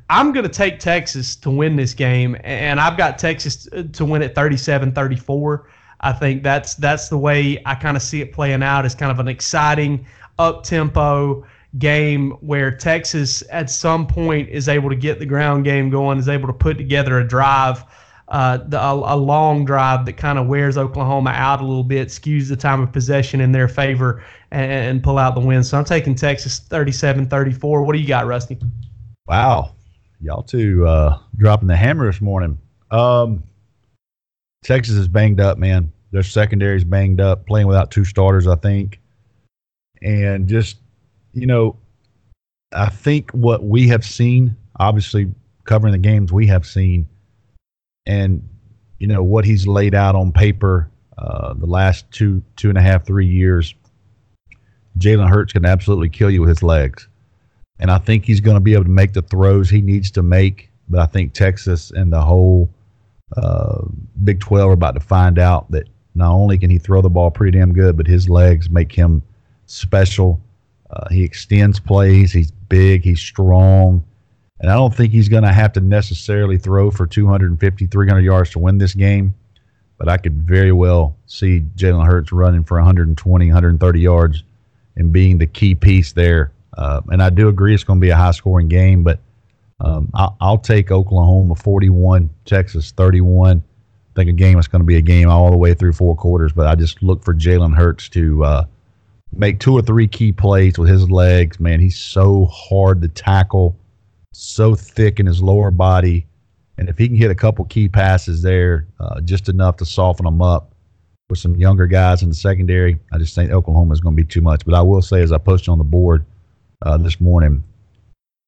I'm going to take Texas to win this game, and I've got Texas uh, to win at 37 34. I think that's that's the way I kind of see it playing out. It's kind of an exciting, up tempo game where Texas at some point is able to get the ground game going, is able to put together a drive, uh, the, a, a, long drive that kind of wears Oklahoma out a little bit, skews the time of possession in their favor, and, and pull out the win. So I'm taking Texas 37 34. What do you got, Rusty? Wow. Y'all two uh, dropping the hammer this morning. Um, Texas is banged up, man. Their secondary is banged up, playing without two starters, I think. And just you know, I think what we have seen, obviously covering the games we have seen, and you know what he's laid out on paper uh, the last two, two and a half, three years. Jalen Hurts can absolutely kill you with his legs, and I think he's going to be able to make the throws he needs to make. But I think Texas and the whole uh, Big 12 are about to find out that not only can he throw the ball pretty damn good, but his legs make him special uh, he extends plays. He's big. He's strong. And I don't think he's going to have to necessarily throw for 250, 300 yards to win this game. But I could very well see Jalen Hurts running for 120, 130 yards and being the key piece there. Uh, and I do agree it's going to be a high scoring game, but um, I'll, I'll, take Oklahoma 41, Texas 31. I think a game is going to be a game all the way through four quarters, but I just look for Jalen Hurts to uh, make two or three key plays with his legs. Man, he's so hard to tackle, so thick in his lower body. And if he can hit a couple key passes there, uh, just enough to soften them up with some younger guys in the secondary, I just think Oklahoma is going to be too much. But I will say, as I posted on the board uh, this morning,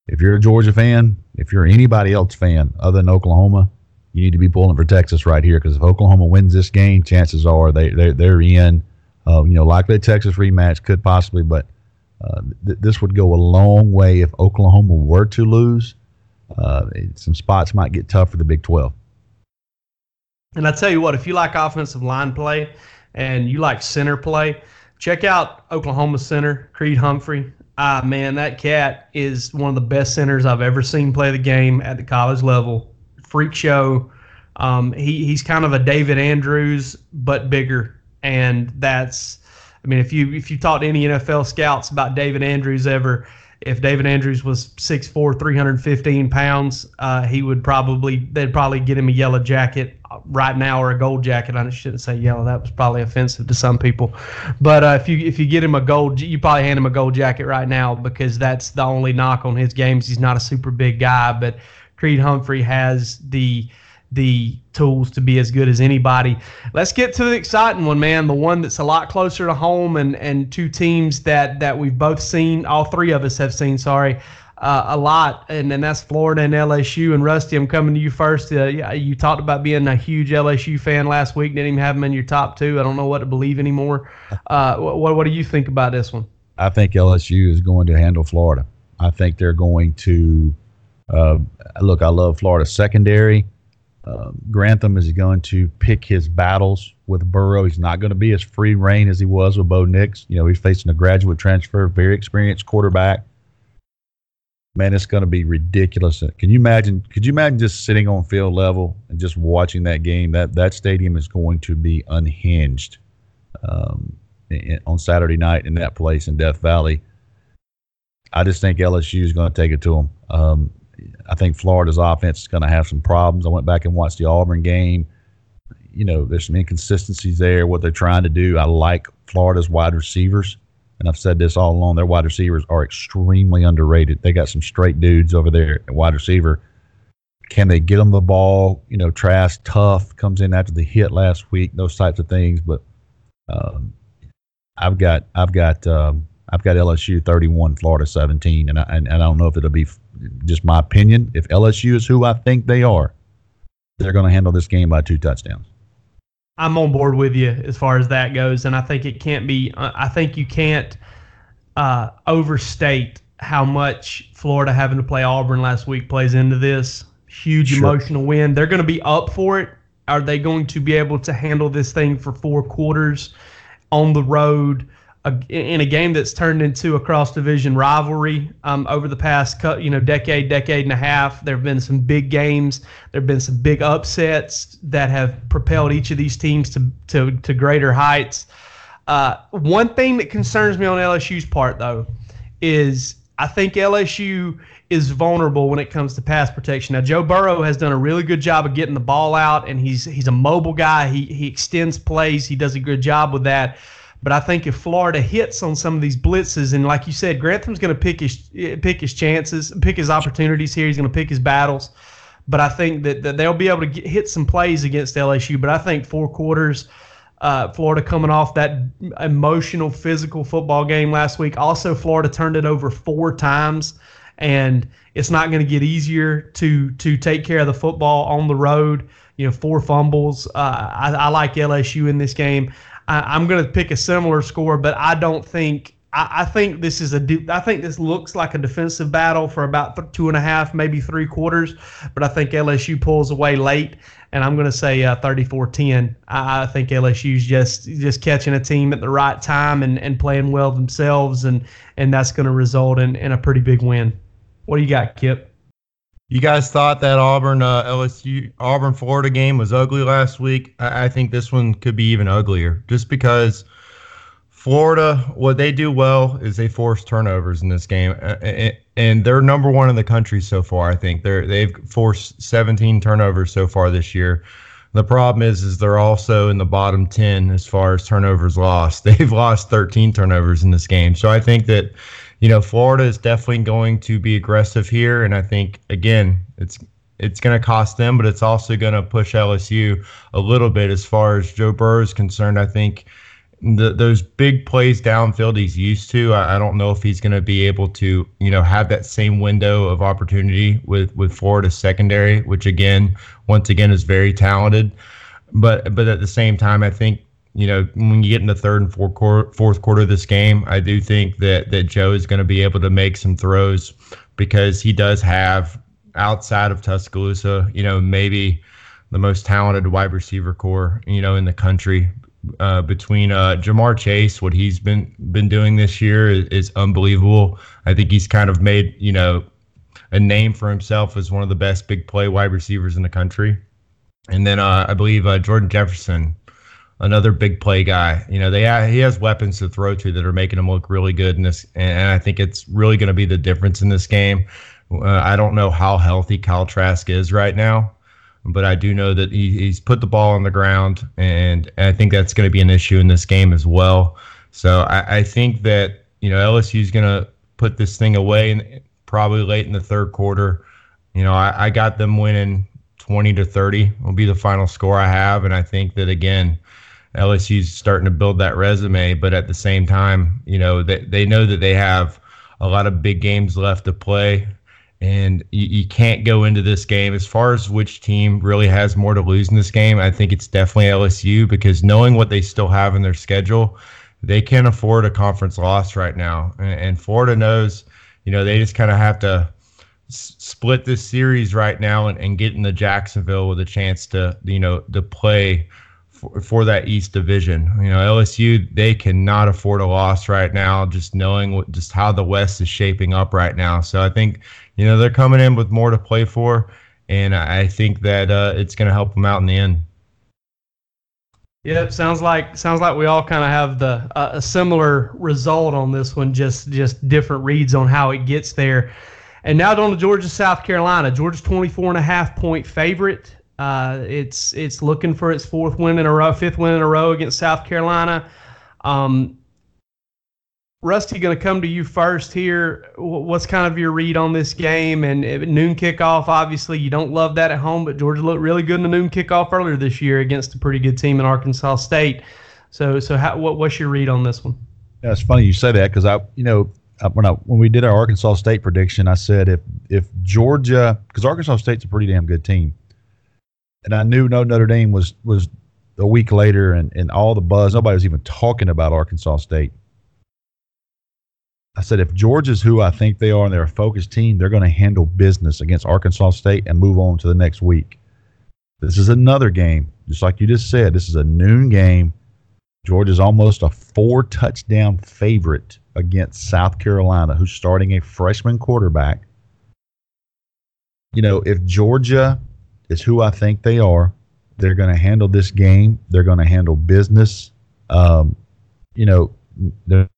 if you're a Georgia fan, if you're anybody else fan other than Oklahoma, you need to be pulling for Texas right here because if Oklahoma wins this game, chances are they they're, they're in. Uh, you know, likely a Texas rematch could possibly, but uh, th- this would go a long way if Oklahoma were to lose. Uh, some spots might get tough for the Big 12. And I tell you what, if you like offensive line play and you like center play, check out Oklahoma center Creed Humphrey. Ah, man, that cat is one of the best centers I've ever seen play the game at the college level. Freak show. Um, he, he's kind of a David Andrews, but bigger and that's I mean if you if you talk to any NFL scouts about David Andrews ever if David Andrews was 6'4", 315 pounds, uh, he would probably they'd probably get him a yellow jacket right now or a gold jacket. I shouldn't say yellow; that was probably offensive to some people. But uh, if you if you get him a gold, you probably hand him a gold jacket right now because that's the only knock on his games. He's not a super big guy, but Creed Humphrey has the the tools to be as good as anybody. Let's get to the exciting one, man. The one that's a lot closer to home, and and two teams that that we've both seen. All three of us have seen. Sorry. Uh, a lot, and, and that's Florida and LSU. And Rusty, I'm coming to you first. Uh, you talked about being a huge LSU fan last week. Didn't even have them in your top two. I don't know what to believe anymore. Uh, what what do you think about this one? I think LSU is going to handle Florida. I think they're going to uh, look. I love Florida secondary. Uh, Grantham is going to pick his battles with Burrow. He's not going to be as free rein as he was with Bo Nix. You know, he's facing a graduate transfer, very experienced quarterback. Man, it's going to be ridiculous. Can you imagine? Could you imagine just sitting on field level and just watching that game? That that stadium is going to be unhinged um, on Saturday night in that place in Death Valley. I just think LSU is going to take it to them. Um, I think Florida's offense is going to have some problems. I went back and watched the Auburn game. You know, there's some inconsistencies there. What they're trying to do, I like Florida's wide receivers, and I've said this all along. Their wide receivers are extremely underrated. They got some straight dudes over there at wide receiver. Can they get them the ball? You know, Trask tough comes in after the hit last week. Those types of things, but um, I've got I've got um, I've got LSU 31, Florida 17, and I, and, and I don't know if it'll be just my opinion, if LSU is who I think they are, they're going to handle this game by two touchdowns. I'm on board with you as far as that goes, and I think it can't be. I think you can't uh, overstate how much Florida having to play Auburn last week plays into this huge sure. emotional win. They're going to be up for it. Are they going to be able to handle this thing for four quarters on the road? A, in a game that's turned into a cross division rivalry um, over the past you know decade, decade and a half. There have been some big games. There have been some big upsets that have propelled each of these teams to to, to greater heights. Uh, one thing that concerns me on LSU's part, though, is I think LSU is vulnerable when it comes to pass protection. Now, Joe Burrow has done a really good job of getting the ball out, and he's he's a mobile guy. He he extends plays. He does a good job with that. But I think if Florida hits on some of these blitzes, and like you said, Grantham's going to pick his pick his chances, pick his opportunities here. He's going to pick his battles. But I think that, that they'll be able to get, hit some plays against LSU. But I think four quarters, uh, Florida coming off that emotional, physical football game last week. Also, Florida turned it over four times, and it's not going to get easier to to take care of the football on the road. You know, four fumbles. Uh, I, I like LSU in this game. I, am going to pick a similar score, but I don't think. I, I think this is a. I think this looks like a defensive battle for about th- two and a half, maybe three quarters. But I think LSU pulls away late, and I'm going to say uh, 34-10. I, I think LSU's just just catching a team at the right time and, and playing well themselves, and and that's going to result in, in a pretty big win. What do you got, Kip? You guys thought that Auburn uh, LSU Auburn Florida game was ugly last week. I, I, think this one could be even uglier, just because Florida, what they do well is they force turnovers in this game, and they're number one in the country so far. I think they're they've forced 17 turnovers so far this year. The problem is, is they're also in the bottom ten as far as turnovers lost. They've lost 13 turnovers in this game. So I think that, you know, Florida is definitely going to be aggressive here, and I think again, it's it's going to cost them, but it's also going to push LSU a little bit as far as Joe Burrow is concerned. I think the, those big plays downfield he's used to. I, I don't know if he's going to be able to, you know, have that same window of opportunity with with Florida's secondary, which again, once again, is very talented. But but at the same time, I think you know when you get in the third and fourth quarter, fourth quarter of this game, I do think that that Joe is going to be able to make some throws because he does have outside of Tuscaloosa, you know, maybe the most talented wide receiver corps, you know, in the country uh, between uh, Ja'Marr Chase, what he's been been doing this year is, is, unbelievable. I think he's kind of made you know a name for himself as one of the best big play wide receivers in the country. And then uh, I believe uh, Jordan Jefferson, another big play guy. You know, they he has weapons to throw to that are making him look really good in this, and I think it's really going to be the difference in this game. Uh, I don't know how healthy Kyle Trask is right now but I do know that he, he's put the ball on the ground, and, I think that's going to be an issue in this game as well. So I, I think that you know LSU is going to put this thing away and probably late in the third quarter. You know, I, I got them winning 20 to 30 will be the final score I have, and I think that again. LSU's starting to build that resume, but at the same time, you know, they, they know that they have a lot of big games left to play and you, you, can't go into this game as far as which team really has more to lose in this game. I think it's definitely LSU because knowing what they still have in their schedule, they can't afford a conference loss right now. And, and Florida knows, you know, they just kind of have to s- split this series right now and, and get into Jacksonville with a chance to, you know, to play for, for that East Division. You know, LSU they cannot afford a loss right now. Just knowing what, just how the West is shaping up right now. So I think you know they're coming in with more to play for, and I think that uh, it's going to help them out in the end. Yep, sounds like sounds like we all kind of have the uh, a similar result on this one, just just different reads on how it gets there. And now down to Georgia, South Carolina. Georgia's 24 and a half point favorite. Uh, it's it's looking for its fourth win in a row, fifth win in a row against South Carolina. Um, Rusty, going to come to you first here. What's kind of your read on this game and noon kickoff? Obviously, you don't love that at home, but Georgia looked really good in the noon kickoff earlier this year against a pretty good team in Arkansas State. So, so how, what, what's your read on this one? Yeah, it's funny you say that because I, you know, when I when we did our Arkansas State prediction, I said if if Georgia because Arkansas State's a pretty damn good team, and I knew no Notre Dame was was a week later, and and all the buzz. Nobody was even talking about Arkansas State. I said if Georgia's who I think they are, and they're a focused team, they're going to handle business against Arkansas State and move on to the next week. This is another game, just like you just said. This is a noon game. Georgia's almost a four touchdown favorite against South Carolina, who's starting a freshman quarterback. You know, if Georgia is who I think they are. They're going to handle this game. They're going to handle business. Um, you know, they're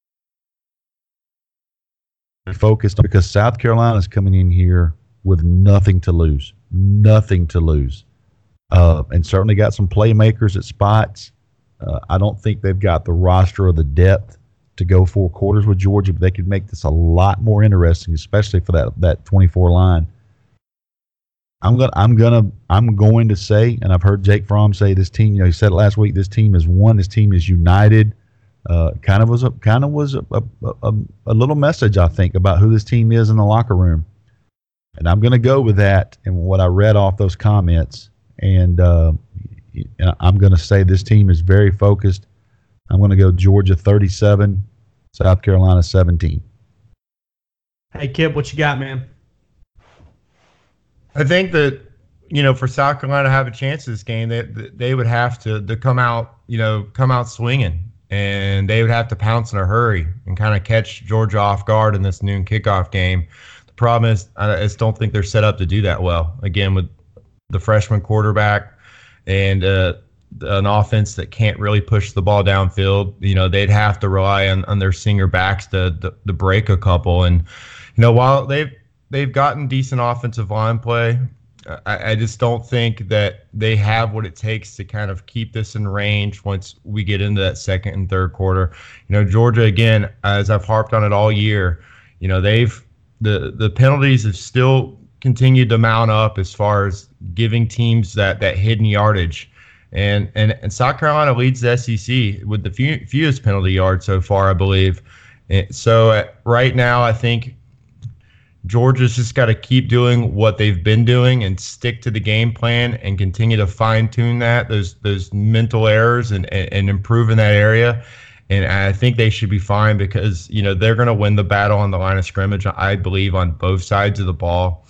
focused on, because South Carolina is coming in here with nothing to lose, nothing to lose, uh, and certainly got some playmakers at spots. Uh, I don't think they've got the roster or the depth to go four quarters with Georgia, but they could make this a lot more interesting, especially for that that 24 line. I'm gonna I'm gonna I'm going to say, and I've heard Jake Fromm say this team. You know, he said it last week. This team is one. This team is united. Uh, kind of was a kind of was a, a, a, a, little message I think about who this team is in the locker room, and I'm to go with that and what I read off those comments, and uh, I'm to say this team is very focused. I'm to go Georgia 37, South Carolina 17. Hey Kip, what you got, man? I think that you know for South Carolina to have a chance this game, they they would have to to come out you know come out swinging, and they would have to pounce in a hurry and kind of catch Georgia off guard in this noon kickoff game. The problem is I just don't think they're set up to do that well. Again, with the freshman quarterback and uh, an offense that can't really push the ball downfield, you know they'd have to rely on, on their singer backs to, to to break a couple. And you know while they've they've gotten decent offensive line play. I, I, just don't think that they have what it takes to kind of keep this in range once we get into that second and third quarter. You know, Georgia again, as I've harped on it all year, you know, they've the the penalties have still continued to mount up as far as giving teams that that hidden yardage. And, and and South Carolina leads the SEC with the few, fewest penalty yards so far, I believe. And so uh, right now, I think Georgia's just got to keep doing what they've been doing and stick to the game plan and continue to fine tune that those those mental errors and, and, and improve in that area. And I think they should be fine because you know they're going to win the battle on the line of scrimmage. I believe on both sides of the ball.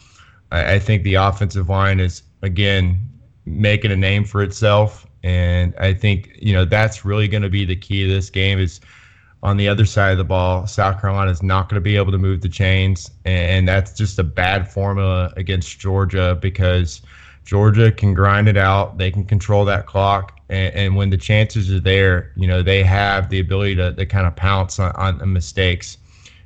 I, I think the offensive line is again making a name for itself, and I think you know that's really going to be the key to this game is on the other side of the ball, South Carolina is not going to be able to move the chains, and that's just a bad formula against Georgia because Georgia can grind it out. They can control that clock, and, and when the chances are there, you know they have the ability to, to kind of pounce on, on mistakes.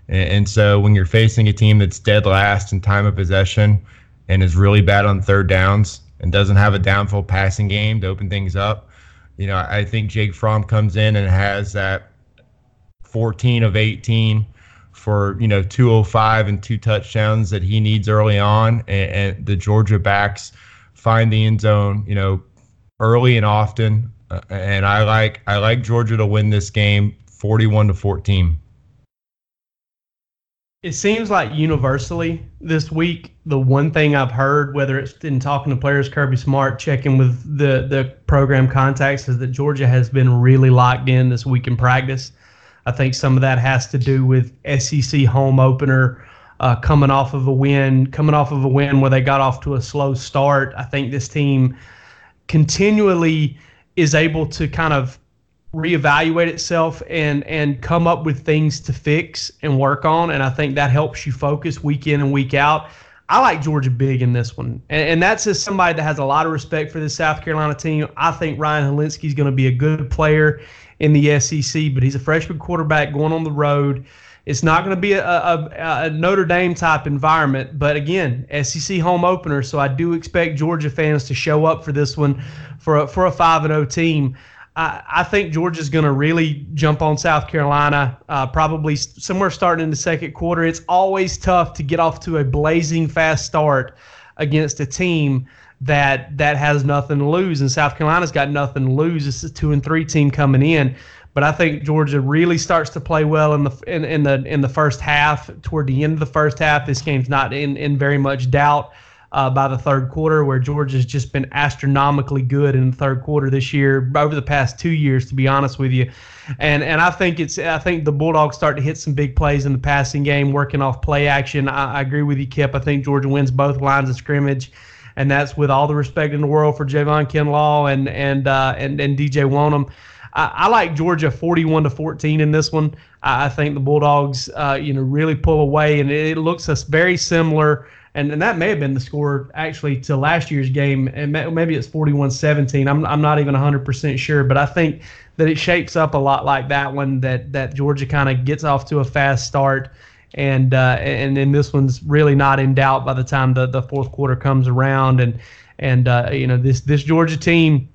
And, and so when you're facing a team that's dead last in time of possession and is really bad on third downs and doesn't have a downfield passing game to open things up, you know I think Jake Fromm comes in and has that 14 of 18 for you know 205 and two touchdowns that he needs early on, and, and the Georgia backs find the end zone, you know, early and often. Uh, and I like I like Georgia to win this game 41 to 14. It seems like universally this week, the one thing I've heard, whether it's in talking to players, Kirby Smart, checking with the the program contacts, is that Georgia has been really locked in this week in practice. I think some of that has to do with SEC home opener uh, coming off of a win, coming off of a win where they got off to a slow start. I think this team continually is able to kind of reevaluate itself and and come up with things to fix and work on and I think that helps you focus week in and week out. I like Georgia big in this one. And, and that's just somebody that has a lot of respect for the South Carolina team. I think Ryan Hilinski is going to be a good player in the SEC, but he's a freshman quarterback going on the road. It's not going to be a, a, a, Notre Dame type environment, but again, SEC home opener. So I do expect Georgia fans to show up for this one for a, for a five and zero oh team. I, I think Georgia's going to really jump on South Carolina, uh, probably somewhere starting in the second quarter. It's always tough to get off to a blazing fast start against a team that that has nothing to lose, and South Carolina's got nothing to lose. It's a two and three team coming in, but I think Georgia really starts to play well in the in, in the in the first half. Toward the end of the first half, this game's not in in very much doubt. Uh, by the third quarter, where Georgia's just been astronomically good in the third quarter this year, over the past two years, to be honest with you, and and I think it's I think the Bulldogs start to hit some big plays in the passing game, working off play action. I, I agree with you, Kip. I think Georgia wins both lines of scrimmage and that's with all the respect in the world for Javon Kinlaw and and uh, and and DJ Wonnum. I, I, like Georgia 41 to 14 in this one. I, I think the Bulldogs, uh, you know, really pull away, and it, it looks us very similar. And, and that may have been the score actually to last year's game, and maybe it's 41-17. I'm I'm not even 100% sure, but I think that it shapes up a lot like that one. That that Georgia kind of gets off to a fast start and uh, and then this one's really not in doubt by the time the, the fourth quarter comes around and and uh, you know this this Georgia team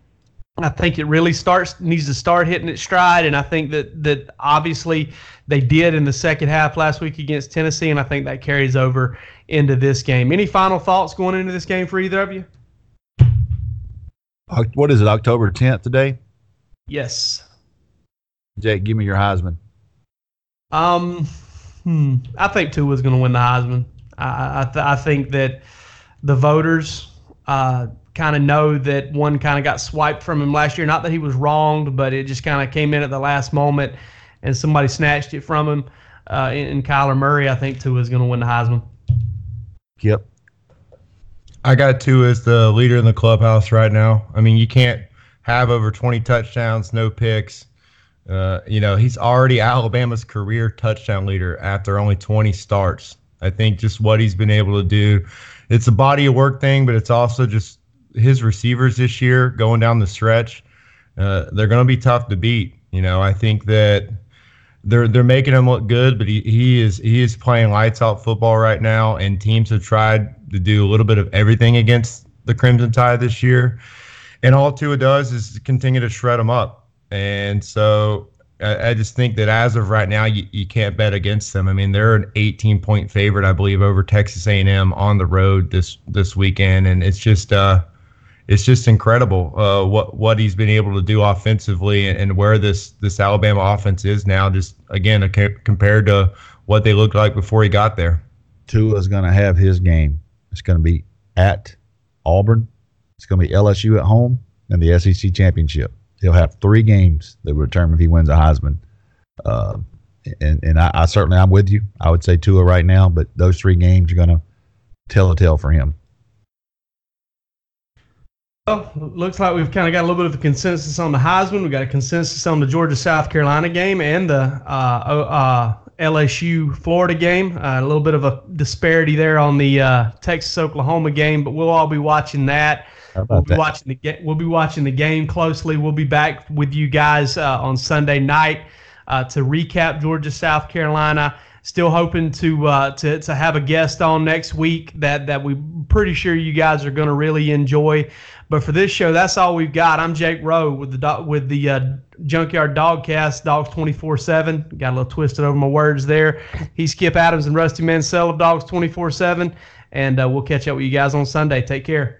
I think it really starts needs to start hitting its stride and I think that that obviously they did in the second half last week against Tennessee and I think that carries over into this game. Any final thoughts going into this game for either of you? What is it? October 10th today? Yes. Jake, give me your Heisman. Um Hmm. I think Tua's going to win the Heisman. I I, th- I think that the voters uh, kind of know that one kind of got swiped from him last year. Not that he was wronged, but it just kind of came in at the last moment, and somebody snatched it from him. Uh, in, in Kyler Murray, I think Tua is going to win the Heisman. Yep. I got Tua as the leader in the clubhouse right now. I mean, you can't have over 20 touchdowns, no picks, uh, you know, he's already Alabama's career touchdown leader after only 20 starts. I think just what he's been able to do. It's a body of work thing, but it's also just his receivers this year going down the stretch. Uh, they're going to be tough to beat. You know, I think that they're they're making him look good, but he, he is he is playing lights out football right now, and teams have tried to do a little bit of everything against the Crimson Tide this year, and all Tua does is continue to shred them up, and so I, I just think that as of right now, you, you can't bet against them. I mean, they're an 18 point favorite, I believe, over Texas A&M on the road this this weekend, and it's just uh it's just incredible uh, what what he's been able to do offensively and, and, where this this Alabama offense is now. Just again, compared to what they looked like before he got there. Tua is going to have his game. It's going to be at Auburn. It's going to be LSU at home and the SEC championship. He'll have three games that will determine if he wins a Heisman. Uh, and and I, I certainly I'm with you. I would say Tua right now, but those three games are going to tell a tale for him. Well, looks like we've kind of got a little bit of a consensus on the Heisman. We got a consensus on the Georgia South Carolina game and the uh, uh, LSU Florida game. Uh, a little bit of a disparity there on the uh, Texas Oklahoma game, but we'll all be watching that. We'll be that? watching the ga- we'll be watching the game closely. We'll be back with you guys uh, on Sunday night uh, to recap Georgia South Carolina still hoping to uh, to to have a guest on next week that that we're pretty sure you guys are going to really enjoy. But for this show, that's all we've got. I'm Jake Rowe with the with the uh, Junkyard Dogcast, Dogs 24 7. Got a little twisted over my words there. He's Skip Adams and Rusty Mansell of Dogs 24 7. And uh, we'll catch up with you guys on Sunday. Take care.